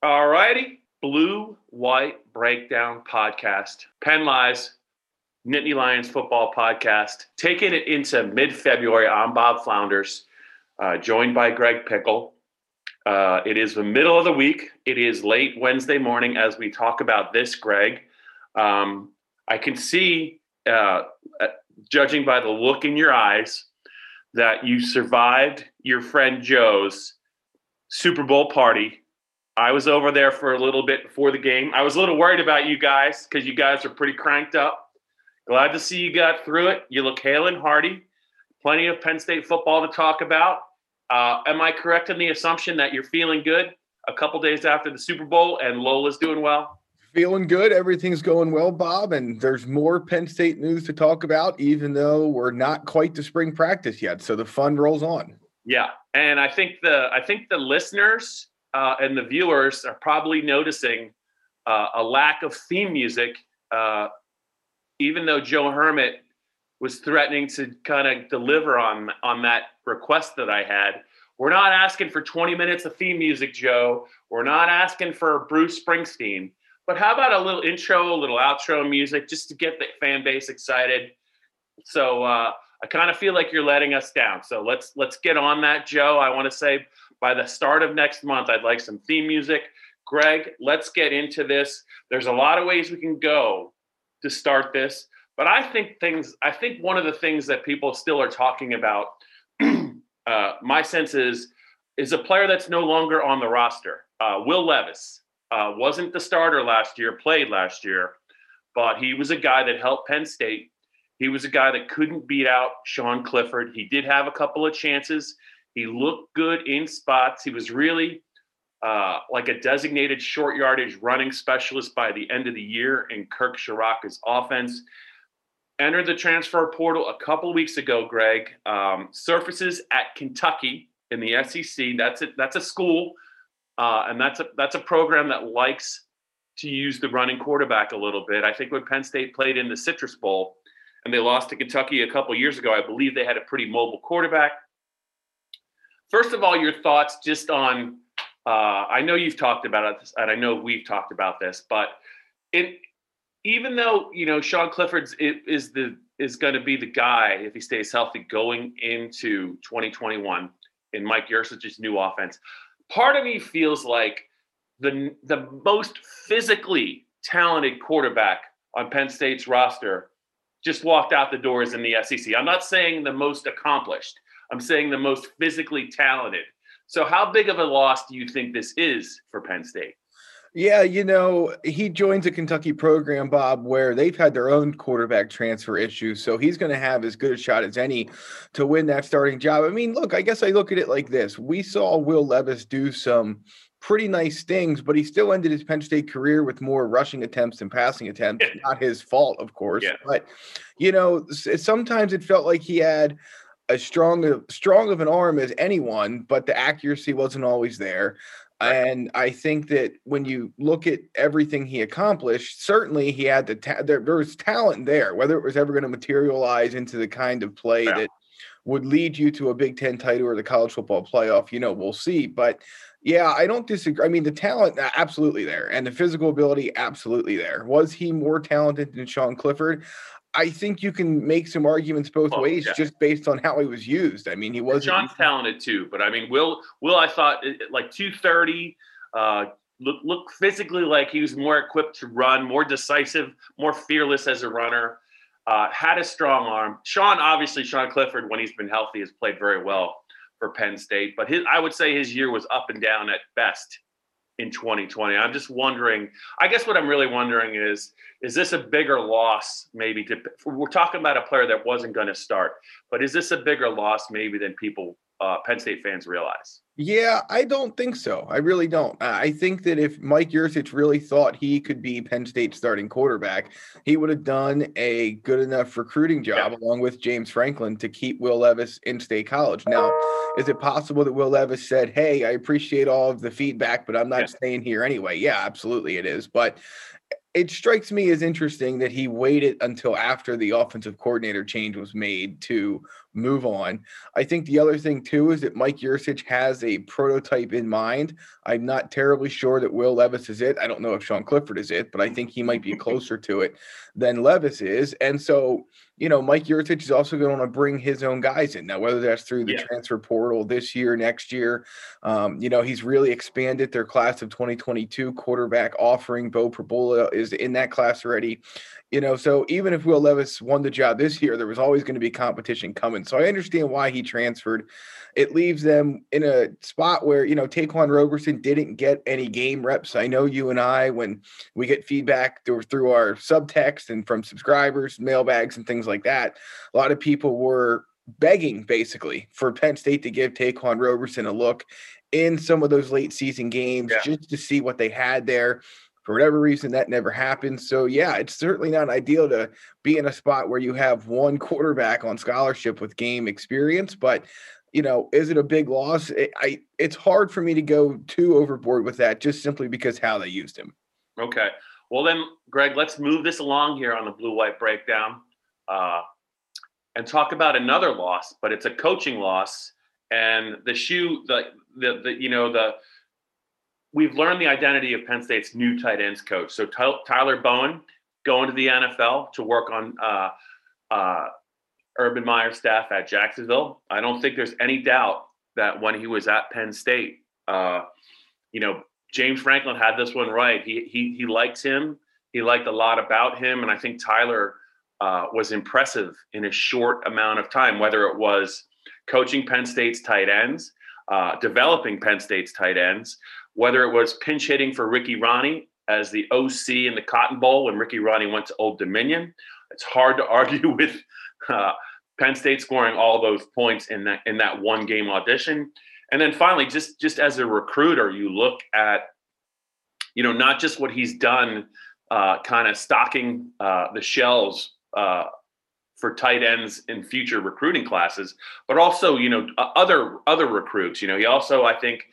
All righty. Blue White Breakdown Podcast. Penn Live's, Nittany Lions Football Podcast. Taking it into mid February, I'm Bob Flounders, uh, joined by Greg Pickle. Uh, it is the middle of the week. It is late Wednesday morning as we talk about this, Greg. Um, I can see, uh, uh judging by the look in your eyes, that you survived your friend Joe's Super Bowl party I was over there for a little bit before the game. I was a little worried about you guys because you guys are pretty cranked up. Glad to see you got through it. You look hale and hearty. Plenty of Penn State football to talk about. Uh, am I correct in the assumption that you're feeling good a couple days after the Super Bowl and Lola's doing well? Feeling good. Everything's going well, Bob. And there's more Penn State news to talk about, even though we're not quite to spring practice yet. So the fun rolls on. Yeah, and I think the I think the listeners uh, and the viewers are probably noticing uh, a lack of theme music, uh, even though Joe Hermit was threatening to kind of deliver on on that request that I had. We're not asking for 20 minutes of theme music, Joe. We're not asking for Bruce Springsteen. But how about a little intro, a little outro music, just to get the fan base excited? So uh, I kind of feel like you're letting us down. So let's let's get on that, Joe. I want to say by the start of next month, I'd like some theme music. Greg, let's get into this. There's a lot of ways we can go to start this, but I think things, I think one of the things that people still are talking about, uh, my sense is, is a player that's no longer on the roster. Uh, Will Levis uh, wasn't the starter last year, played last year, but he was a guy that helped Penn State. He was a guy that couldn't beat out Sean Clifford. He did have a couple of chances. He looked good in spots. He was really uh, like a designated short yardage running specialist by the end of the year in Kirk Ciarrocca's offense. Entered the transfer portal a couple weeks ago, Greg. Um, surfaces at Kentucky in the SEC. That's it. That's a school, uh, and that's a that's a program that likes to use the running quarterback a little bit. I think when Penn State played in the Citrus Bowl and they lost to Kentucky a couple years ago, I believe they had a pretty mobile quarterback. First of all, your thoughts just on. Uh, I know you've talked about it, and I know we've talked about this, but it, even though you know Sean Clifford's is the is going to be the guy if he stays healthy going into 2021 in Mike Yurcich's new offense. Part of me feels like the the most physically talented quarterback on Penn State's roster just walked out the doors in the SEC. I'm not saying the most accomplished. I'm saying the most physically talented. So, how big of a loss do you think this is for Penn State? Yeah, you know, he joins a Kentucky program, Bob, where they've had their own quarterback transfer issues. So he's going to have as good a shot as any to win that starting job. I mean, look, I guess I look at it like this. We saw Will Levis do some pretty nice things, but he still ended his Penn State career with more rushing attempts than passing attempts. Not his fault, of course. Yeah. But, you know, sometimes it felt like he had as strong strong of an arm as anyone, but the accuracy wasn't always there. And I think that when you look at everything he accomplished, certainly he had the ta- there, there was talent there. Whether it was ever going to materialize into the kind of play yeah. that would lead you to a Big Ten title or the college football playoff, you know, we'll see. But yeah, I don't disagree. I mean, the talent absolutely there, and the physical ability absolutely there. Was he more talented than Sean Clifford? I think you can make some arguments both oh, ways yeah. just based on how he was used. I mean, he was John's talented too, but I mean, Will Will I thought like 230 uh look look physically like he was more equipped to run, more decisive, more fearless as a runner. Uh, had a strong arm. Sean, obviously, Sean Clifford, when he's been healthy, has played very well for Penn State. But his, I would say his year was up and down at best in 2020. I'm just wondering. I guess what I'm really wondering is, is this a bigger loss? Maybe to we're talking about a player that wasn't going to start, but is this a bigger loss maybe than people uh, Penn State fans realize? Yeah, I don't think so. I really don't. I think that if Mike Yurcich really thought he could be Penn State starting quarterback, he would have done a good enough recruiting job yeah. along with James Franklin to keep Will Levis in State College. Now, is it possible that Will Levis said, "Hey, I appreciate all of the feedback, but I'm not yeah. staying here anyway"? Yeah, absolutely, it is. But it strikes me as interesting that he waited until after the offensive coordinator change was made to move on. I think the other thing too is that Mike Yurcich has a prototype in mind. I'm not terribly sure that Will Levis is it. I don't know if Sean Clifford is it, but I think he might be closer to it than Levis is. And so you know, Mike Yurcich is also going to want to bring his own guys in now, whether that's through the yeah. transfer portal this year, next year. Um, you know, he's really expanded their class of 2022 quarterback offering. Beau Pribula is in that class already. You know, so even if Will Levis won the job this year, there was always going to be competition coming. So I understand why he transferred. It leaves them in a spot where, you know, Ta'Quan Roberson didn't get any game reps. I know you and I, when we get feedback through, through our subtext and from subscribers, mailbags, and things like that, a lot of people were begging basically for Penn State to give Ta'Quan Roberson a look in some of those late season games yeah. just to see what they had there. For whatever reason, that never happened. So, yeah, it's certainly not ideal to be in a spot where you have one quarterback on scholarship with game experience. But, you know, is it a big loss? It, I it's hard for me to go too overboard with that, just simply because how they used him. Okay. Well, then, Greg, let's move this along here on the blue white breakdown uh, and talk about another loss, but it's a coaching loss. And the shoe, the, the, the you know, the we've learned the identity of Penn State's new tight ends coach. So Tyler Bowen going to the NFL to work on uh, uh, Urban Meyer's staff at Jacksonville. I don't think there's any doubt that when he was at Penn State, uh, you know, James Franklin had this one right. He he he liked him. He liked a lot about him, and I think Tyler uh, was impressive in a short amount of time. Whether it was coaching Penn State's tight ends, uh, developing Penn State's tight ends, whether it was pinch hitting for Ricky Rahne as the OC in the Cotton Bowl when Ricky Rahne went to Old Dominion. It's hard to argue with uh, Penn State scoring all those points in that in that one game audition. And then finally, just just as a recruiter, you look at you know not just what he's done, uh, kind of stocking uh, the shelves uh, for tight ends in future recruiting classes, but also you know other other recruits. You know, he also I think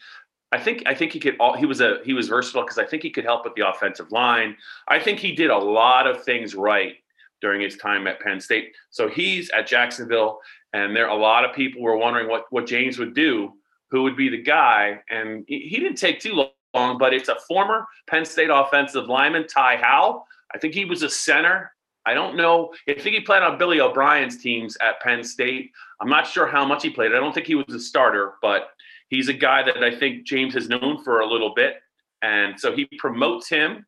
I think I think he could. All, he was a he was versatile because I think he could help with the offensive line. I think he did a lot of things right during his time at Penn State. So he's at Jacksonville, and there a lot of people were wondering what what James would do, who would be the guy, and he, he didn't take too long. But it's a former Penn State offensive lineman, Ty Howle. I think he was a center. I don't know. I think he played on Billy O'Brien's teams at Penn State. I'm not sure how much he played. I don't think he was a starter, but he's a guy that I think James has known for a little bit. And so he promotes him.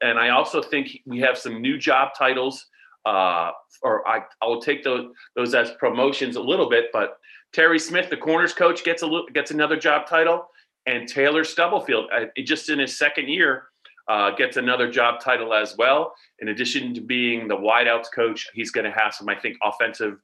And I also think we have some new job titles, uh, or I, will take those, those as promotions a little bit. But Terry Smith, the corners coach, gets a little, gets another job title, and Taylor Stubblefield, uh, just in his second year, uh, gets another job title as well. In addition to being the wideouts coach, he's going to have some, I think, offensive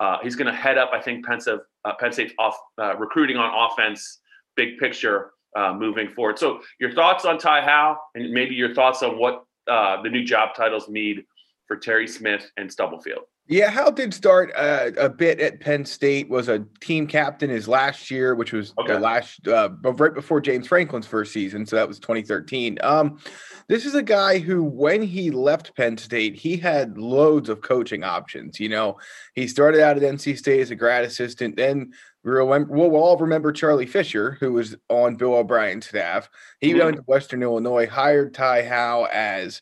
uh, he's going to head up, I think, Penn, State, uh, Penn State's off, uh, recruiting on offense, big picture uh, moving forward. So, your thoughts on Ty Howle, and maybe your thoughts on what uh, the new job titles need for Terry Smith and Stubblefield. Yeah, Howle did start uh, a bit at Penn State. Was a team captain his last year, which was okay. the last uh, right before James Franklin's first season. So that was 2013. Um, this is a guy who, when he left Penn State, he had loads of coaching options. You know, he started out at NC State as a grad assistant. Then we'll, we'll all remember Charlie Fisher, who was on Bill O'Brien's staff. He mm-hmm. went to Western Illinois, hired Ty Howle as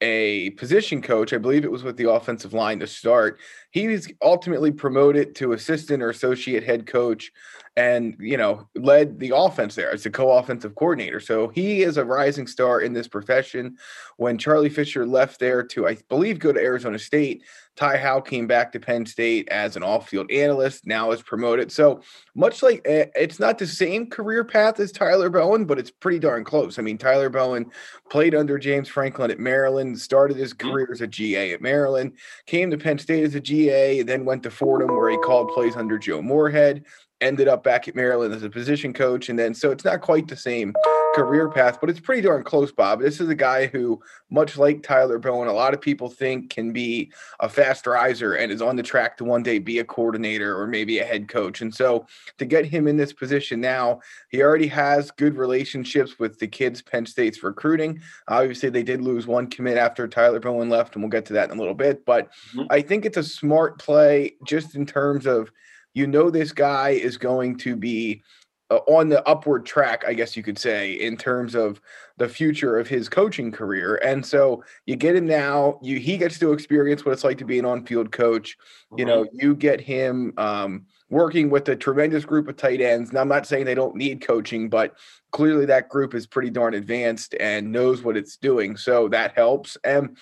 a position coach. I believe it was with the offensive line to start. He was ultimately promoted to assistant or associate head coach and, you know, led the offense there as a co offensive coordinator. So he is a rising star in this profession. When Charlie Fisher left there to, I believe, go to Arizona State, Ty Howle came back to Penn State as an off-field analyst, now is promoted. So much like eh, it's not the same career path as Tyler Bowen, but it's pretty darn close. I mean, Tyler Bowen played under James Franklin at Maryland, started his mm-hmm. career as a GA at Maryland, came to Penn State as a GA, then went to Fordham where he called plays under Joe Moorhead, ended up back at Maryland as a position coach. And then, so it's not quite the same career path, but it's pretty darn close, Bob. This is a guy who, much like Tyler Bowen, a lot of people think can be a fast riser and is on the track to one day be a coordinator or maybe a head coach. And so to get him in this position now, he already has good relationships with the kids Penn State's recruiting. Obviously, they did lose one commit after Tyler Bowen left, and we'll get to that in a little bit. But mm-hmm. I think it's a smart play just in terms of you know this guy is going to be uh, on the upward track, I guess you could say, in terms of the future of his coaching career. And so you get him now. You he gets to experience what it's like to be an on-field coach. You know, you get him um, working with a tremendous group of tight ends. Now, I'm not saying they don't need coaching, but clearly that group is pretty darn advanced and knows what it's doing. So that helps. And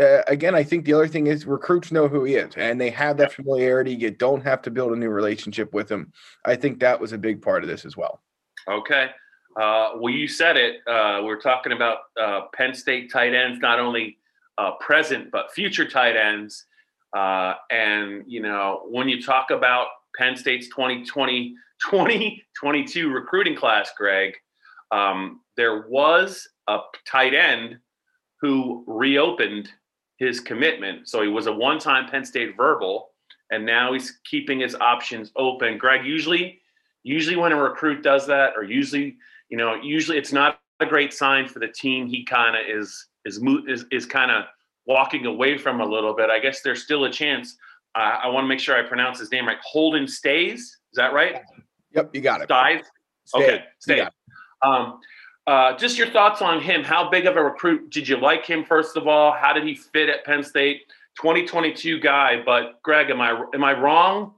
uh, again, I think the other thing is recruits know who he is and they have that familiarity. You don't have to build a new relationship with him. I think that was a big part of this as well. Okay. Uh, well, you said it. Uh, we're talking about uh, Penn State tight ends, not only uh, present, but future tight ends. Uh, and, you know, when you talk about Penn State's 2020, 2022 recruiting class, Greg, um, there was a tight end who reopened his commitment. So he was a one time Penn State verbal, and now he's keeping his options open. Greg, usually, usually when a recruit does that, or usually, you know, usually it's not a great sign for the team. He kind of is is is is kind of walking away from a little bit. I guess there's still a chance. Uh, I want to make sure I pronounce his name right. Holden Staes, Is that right? Yep, you got it. Staes. Okay, Staes. Um, uh, just your thoughts on him. How big of a recruit did you like him? First of all, how did he fit at Penn State? 2022 guy, but Greg, am I am I wrong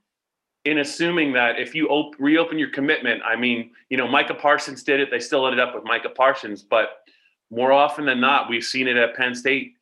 in assuming that if you op- reopen your commitment, I mean, you know, Micah Parsons did it. They still ended up with Micah Parsons, but more often than not, we've seen it at Penn State.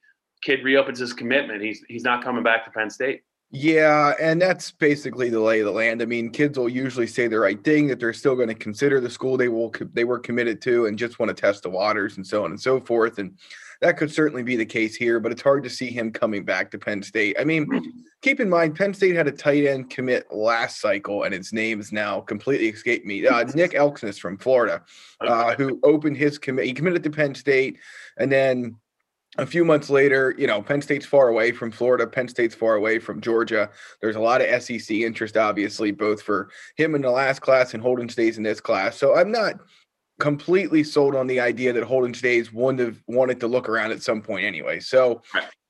Kid reopens his commitment. He's he's not coming back to Penn State. Yeah, and that's basically the lay of the land. I mean, kids will usually say the right thing that they're still going to consider the school they will they were committed to and just want to test the waters and so on and so forth. And that could certainly be the case here, but it's hard to see him coming back to Penn State. I mean, keep in mind Penn State had a tight end commit last cycle, and its name is now completely escaped me. Uh, Nick Elksnis from Florida, uh, who opened his commit. He committed to Penn State, and then a few months later, you know, Penn State's far away from Florida. Penn State's far away from Georgia. There's a lot of SEC interest, obviously, both for him in the last class and Holden Staes in this class. So I'm not completely sold on the idea that Holden Staes have wanted to look around at some point anyway. So,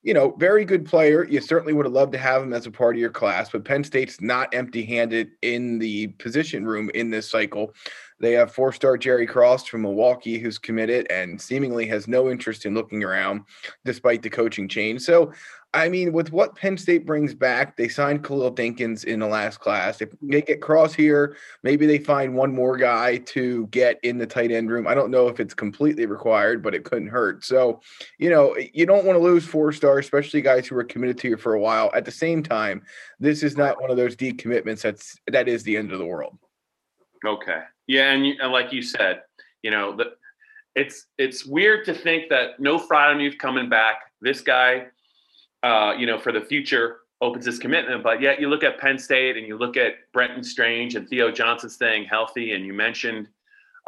you know, very good player. You certainly would have loved to have him as a part of your class, but Penn State's not empty handed in the position room in this cycle. They have four star Jerry Cross from Milwaukee, who's committed and seemingly has no interest in looking around despite the coaching change. So, I mean, with what Penn State brings back, they signed Khalil Dinkins in the last class. If they get Cross here, maybe they find one more guy to get in the tight end room. I don't know if it's completely required, but it couldn't hurt. So, you know, you don't want to lose four stars, especially guys who are committed to you for a while. At the same time, this is not one of those deep commitments that's that is the end of the world. Okay. Yeah, and, you, and like you said, you know, the, it's it's weird to think that no Freiermuth coming back. This guy, uh, you know, for the future opens his commitment. But yet you look at Penn State and you look at Brenton Strange and Theo Johnson staying healthy, and you mentioned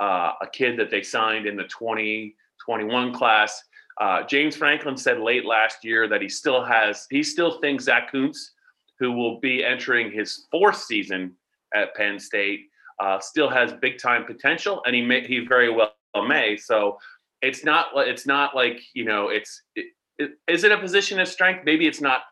uh, a kid that they signed in the 2021 class. Uh, James Franklin said late last year that he still has, he still thinks Zach Kuntz, who will be entering his fourth season at Penn State, uh, still has big time potential, and he may he very well may. So it's not it's not like you know it's it, it, is it a position of strength? Maybe it's not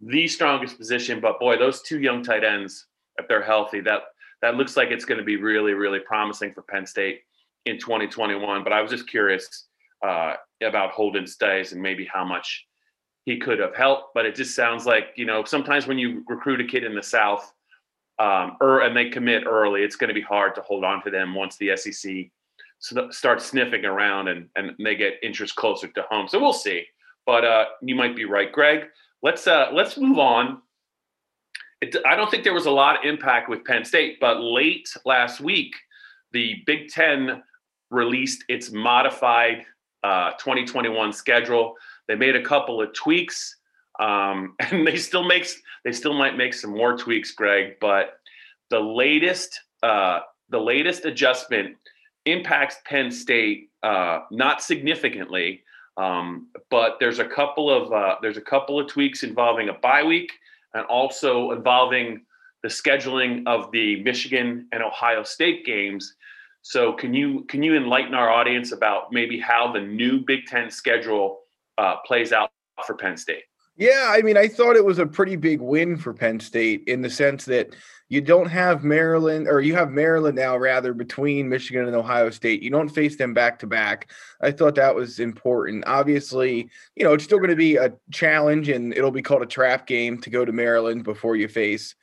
the strongest position, but boy, those two young tight ends, if they're healthy, that that looks like it's going to be really really promising for Penn State in 2021. But I was just curious uh, about Holden Staes and maybe how much he could have helped. But it just sounds like you know sometimes when you recruit a kid in the South um, or, and they commit early, it's going to be hard to hold on to them once the SEC starts sniffing around and, and they get interest closer to home. So we'll see. But uh, you might be right. Greg, let's uh, let's move on. It, I don't think there was a lot of impact with Penn State, but late last week, the Big Ten released its modified uh, 2021 schedule. They made a couple of tweaks, um, and they still makes they still might make some more tweaks, Greg. But the latest uh, the latest adjustment impacts Penn State uh, not significantly, um, but there's a couple of uh, there's a couple of tweaks involving a bye week and also involving the scheduling of the Michigan and Ohio State games. So can you can you enlighten our audience about maybe how the new Big Ten schedule uh, plays out for Penn State? Yeah, I mean, I thought it was a pretty big win for Penn State in the sense that you don't have Maryland, or you have Maryland now, rather, between Michigan and Ohio State. You don't face them back to back. I thought that was important. Obviously, you know, it's still going to be a challenge, and it'll be called a trap game to go to Maryland before you face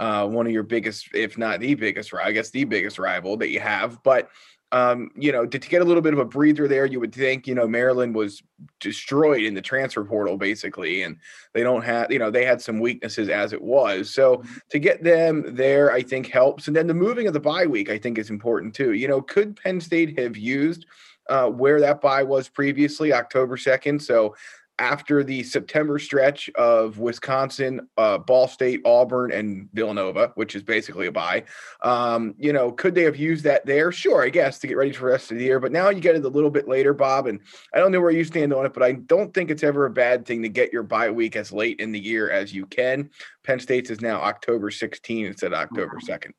uh, one of your biggest, if not the biggest, I guess the biggest rival that you have. But um, you know, to, to, get a little bit of a breather there, you would think, you know, Maryland was destroyed in the transfer portal basically, and they don't have, you know, they had some weaknesses as it was. So mm-hmm. to get them there, I think helps. And then the moving of the bye week, I think is important too. You know, could Penn State have used uh, where that bye was previously, October 2nd? So after the September stretch of Wisconsin, uh, Ball State, Auburn, and Villanova, which is basically a bye. Um, you know, could they have used that there? Sure, I guess, to get ready for the rest of the year. But now you get it a little bit later, Bob. And I don't know where you stand on it, but I don't think it's ever a bad thing to get your bye week as late in the year as you can. Penn State's is now October 16 instead of October 2nd. Mm-hmm.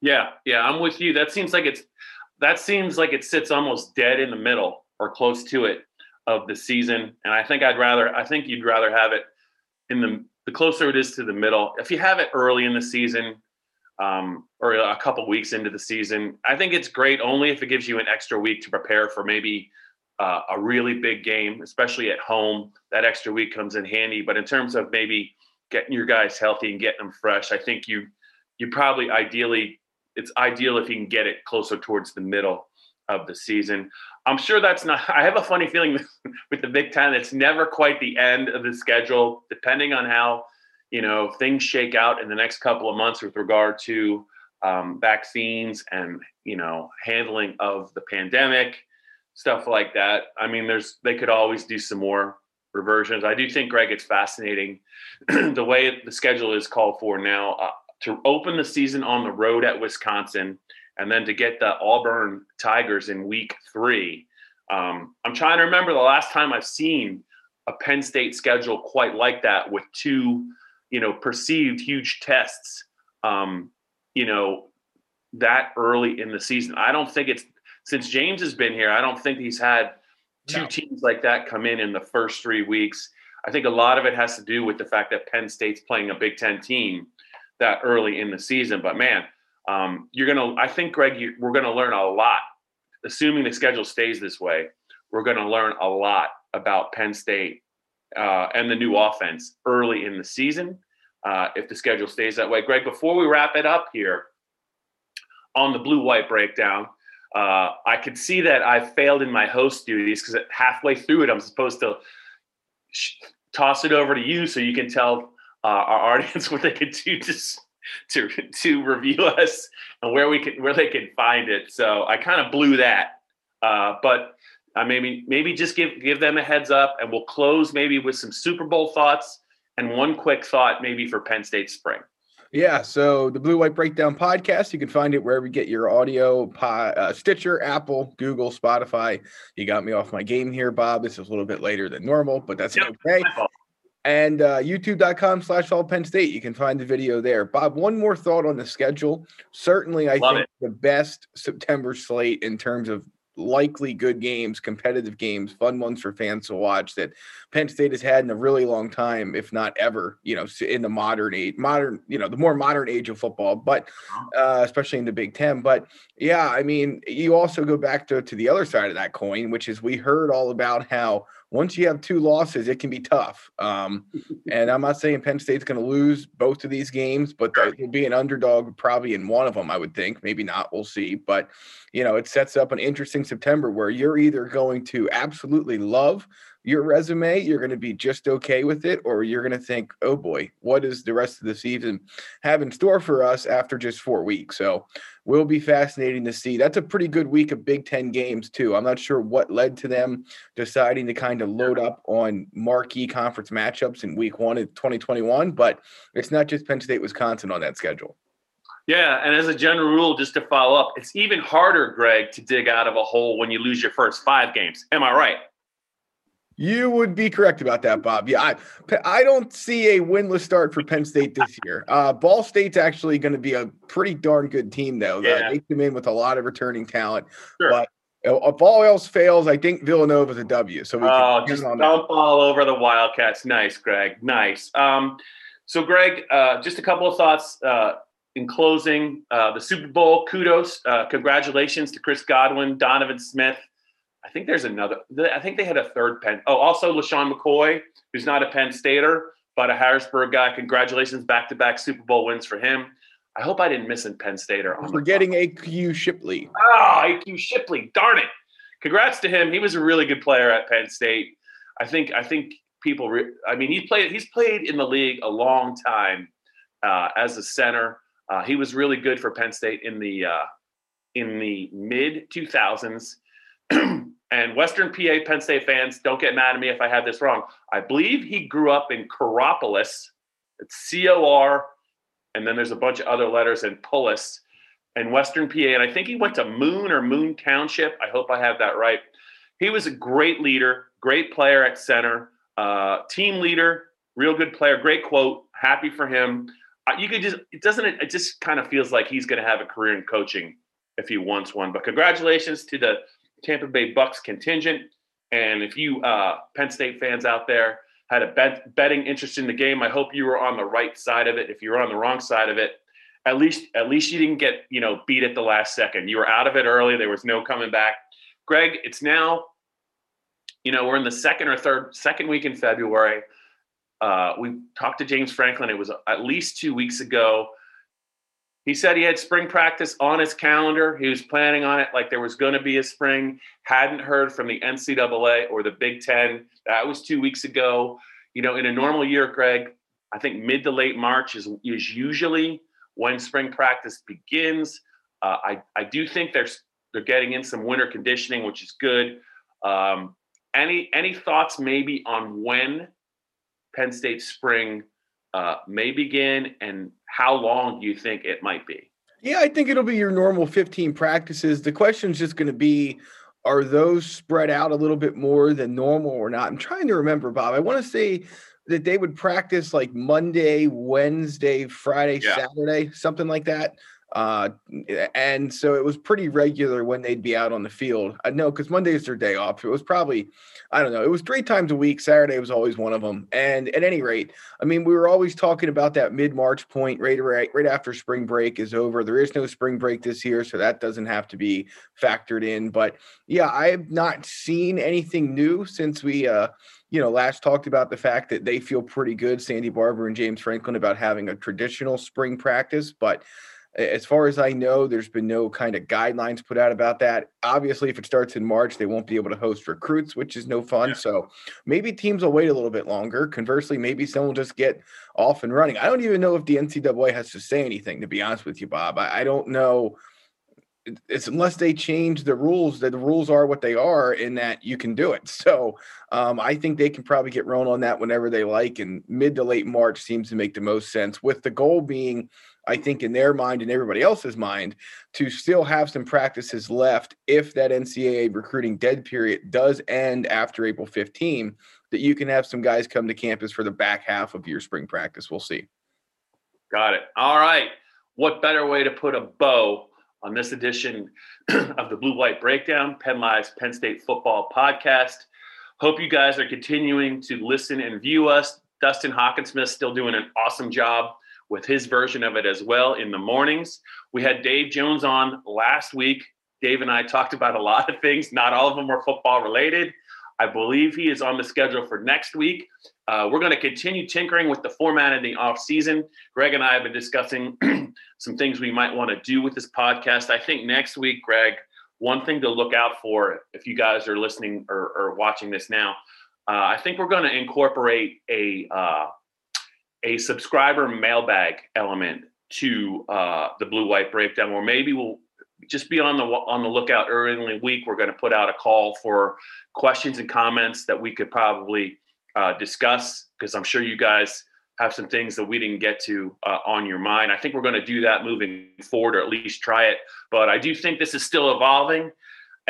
Yeah, yeah, I'm with you. That seems like it's that seems like it sits almost dead in the middle or close to it of the season. And I think I'd rather, I think you'd rather have it in the, the closer it is to the middle. If you have it early in the season um, or a couple weeks into the season, I think it's great only if it gives you an extra week to prepare for maybe uh, a really big game, especially at home. That extra week comes in handy. But in terms of maybe getting your guys healthy and getting them fresh, I think you you probably ideally it's ideal if you can get it closer towards the middle of the season. I'm sure that's not. I have a funny feeling with the Big Ten. It's never quite the end of the schedule, depending on how you know things shake out in the next couple of months with regard to um, vaccines and you know handling of the pandemic, stuff like that. I mean, there's they could always do some more reversions. I do think, Greg, it's fascinating the way the schedule is called for now uh, to open the season on the road at Wisconsin and then to get the Auburn Tigers in week three. Um, I'm trying to remember the last time I've seen a Penn State schedule quite like that with two, you know, perceived huge tests, um, you know, that early in the season. I don't think it's since James has been here. I don't think he's had two no. teams like that come in in the first three weeks. I think a lot of it has to do with the fact that Penn State's playing a Big Ten team that early in the season. But man, um, you're gonna. I think, Greg, you, we're gonna learn a lot. Assuming the schedule stays this way, we're gonna learn a lot about Penn State uh, and the new offense early in the season. Uh, if the schedule stays that way, Greg. Before we wrap it up here on the blue-white breakdown, uh, I could see that I failed in my host duties because halfway through it, I'm supposed to sh- toss it over to you so you can tell uh, our audience what they could do to to to review us and where we can where they can find it. So I kind of blew that, uh, but uh, maybe maybe just give give them a heads up, and we'll close maybe with some Super Bowl thoughts and one quick thought maybe for Penn State spring. Yeah, so the Blue White Breakdown podcast, you can find it wherever you get your audio, uh, Stitcher, Apple, Google, Spotify. You got me off my game here, Bob. This is a little bit later than normal, but that's yep, okay and uh, youtube.com slash all penn state. You can find the video there. Bob one more thought on the schedule. Certainly i Love think it. the best september slate in terms of likely good games competitive games fun ones for fans to watch that penn state has had in a really long time if not ever you know in the modern age modern you know the more modern age of football but uh, especially in the big ten. But yeah i mean you also go back to, to the other side of that coin which is we heard all about how once you have two losses, it can be tough. Um, and I'm not saying Penn State's going to lose both of these games, but they'll be an underdog probably in one of them, I would think. Maybe not. We'll see. But, you know, it sets up an interesting September where you're either going to absolutely love your resume, you're going to be just okay with it, or you're going to think, oh boy, what does the rest of the season have in store for us after just four weeks? So, will be fascinating to see. That's a pretty good week of Big Ten games, too. I'm not sure what led to them deciding to kind of load up on marquee conference matchups in week one of 2021, but it's not just Penn State, Wisconsin on that schedule. Yeah, and as a general rule, just to follow up, it's even harder, Greg, to dig out of a hole when you lose your first five games. Am I right? You would be correct about that, Bob. Yeah, I, I don't see a winless start for Penn State this year. Uh, Ball State's actually going to be a pretty darn good team, though. Yeah. they come in with a lot of returning talent. Sure. But if all else fails, I think Villanova's a W. So we oh, just dump that. all over the Wildcats. Nice, Greg. Nice. Um, so, Greg, uh, just a couple of thoughts uh, in closing. Uh, the Super Bowl, kudos, uh, congratulations to Chris Godwin, Donovan Smith. I think there's another. I think they had a third Penn. Oh, also LeSean McCoy, who's not a Penn Stater, but a Harrisburg guy. Congratulations, back-to-back Super Bowl wins for him. I hope I didn't miss a Penn Stater. On Forgetting AQ Shipley. Oh, AQ Shipley. Darn it. Congrats to him. He was a really good player at Penn State. I think. I think people. Re- I mean, he's played. He's played in the league a long time uh, as a center. Uh, he was really good for Penn State in the uh, in the mid 2000s. and Western PA Penn State fans, don't get mad at me if I have this wrong. I believe he grew up in Coraopolis. It's C O R, and then there's a bunch of other letters in Pullis and Western PA. And I think he went to Moon or Moon Township. I hope I have that right. He was a great leader, great player at center, uh, team leader, real good player, great quote. Happy for him. Uh, you could just, it doesn't, it just kind of feels like he's going to have a career in coaching if he wants one. But congratulations to the Tampa Bay Bucks contingent. And if you uh, Penn State fans out there had a bet, betting interest in the game, I hope you were on the right side of it. If you were on the wrong side of it, at least at least you didn't get you know beat at the last second. You were out of it early. There was no coming back. Greg, it's now, you know, we're in the second or third second week in February. Uh, we talked to James Franklin. It was at least two weeks ago. He said he had spring practice on his calendar. He was planning on it like there was going to be a spring. Hadn't heard from the NCAA or the Big Ten. That was two weeks ago. You know, in a normal year, Greg, I think mid to late March is is usually when spring practice begins. Uh, I I do think they're they're getting in some winter conditioning, which is good. Um, any any thoughts maybe on when Penn State spring uh, may begin and how long do you think it might be? Yeah, I think it'll be your normal 15 practices. The question is just going to be are those spread out a little bit more than normal or not? I'm trying to remember, Bob. I want to say that they would practice like Monday, Wednesday, Friday, yeah. Saturday, something like that. Uh, and so it was pretty regular when they'd be out on the field. I know because Monday is their day off. It was probably, I don't know, it was three times a week. Saturday was always one of them. And at any rate, I mean, we were always talking about that mid March point right, right, right after spring break is over. There is no spring break this year, so that doesn't have to be factored in. But yeah, I have not seen anything new since we, uh, you know, last talked about the fact that they feel pretty good, Sandy Barbour and James Franklin, about having a traditional spring practice. But as far as I know, there's been no kind of guidelines put out about that. Obviously, if it starts in March, they won't be able to host recruits, which is no fun. Yeah. So maybe teams will wait a little bit longer. Conversely, maybe some will just get off and running. I don't even know if the NCAA has to say anything, to be honest with you, Bob. I, I don't know. It's unless they change the rules that the rules are what they are in that you can do it. So um, I think they can probably get rolling on that whenever they like. And mid to late March seems to make the most sense with the goal being – I think in their mind and everybody else's mind to still have some practices left if that NCAA recruiting dead period does end after April 15, that you can have some guys come to campus for the back half of your spring practice. We'll see. Got it. All right. What better way to put a bow on this edition of the Blue White Breakdown, Penn Live's Penn State Football Podcast? Hope you guys are continuing to listen and view us. Dustin Hockensmith still doing an awesome job with his version of it as well in the mornings. We had Dave Jones on last week. Dave and I talked about a lot of things. Not all of them were football related. I believe he is on the schedule for next week. Uh, we're going to continue tinkering with the format in the off season. Greg and I have been discussing some things we might want to do with this podcast. I think next week, Greg, one thing to look out for if you guys are listening or, or watching this now, uh, I think we're going to incorporate a uh, a subscriber mailbag element to uh, the blue white breakdown, or maybe we'll just be on the on the lookout early in the week. We're going to put out a call for questions and comments that we could probably uh, discuss because I'm sure you guys have some things that we didn't get to uh, on your mind. I think we're going to do that moving forward, or at least try it. But I do think this is still evolving.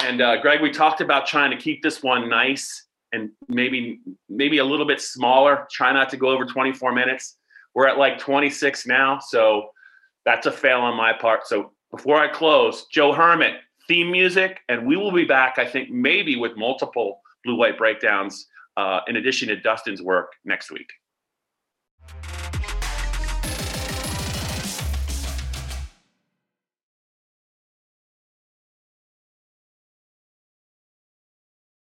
And uh, Greg, we talked about trying to keep this one nice and maybe maybe a little bit smaller. Try not to go over 24 minutes. We're at like 26 now, so that's a fail on my part. So before I close, Joe Hermet, theme music, and we will be back. I think maybe with multiple blue white breakdowns uh, in addition to Dustin's work next week.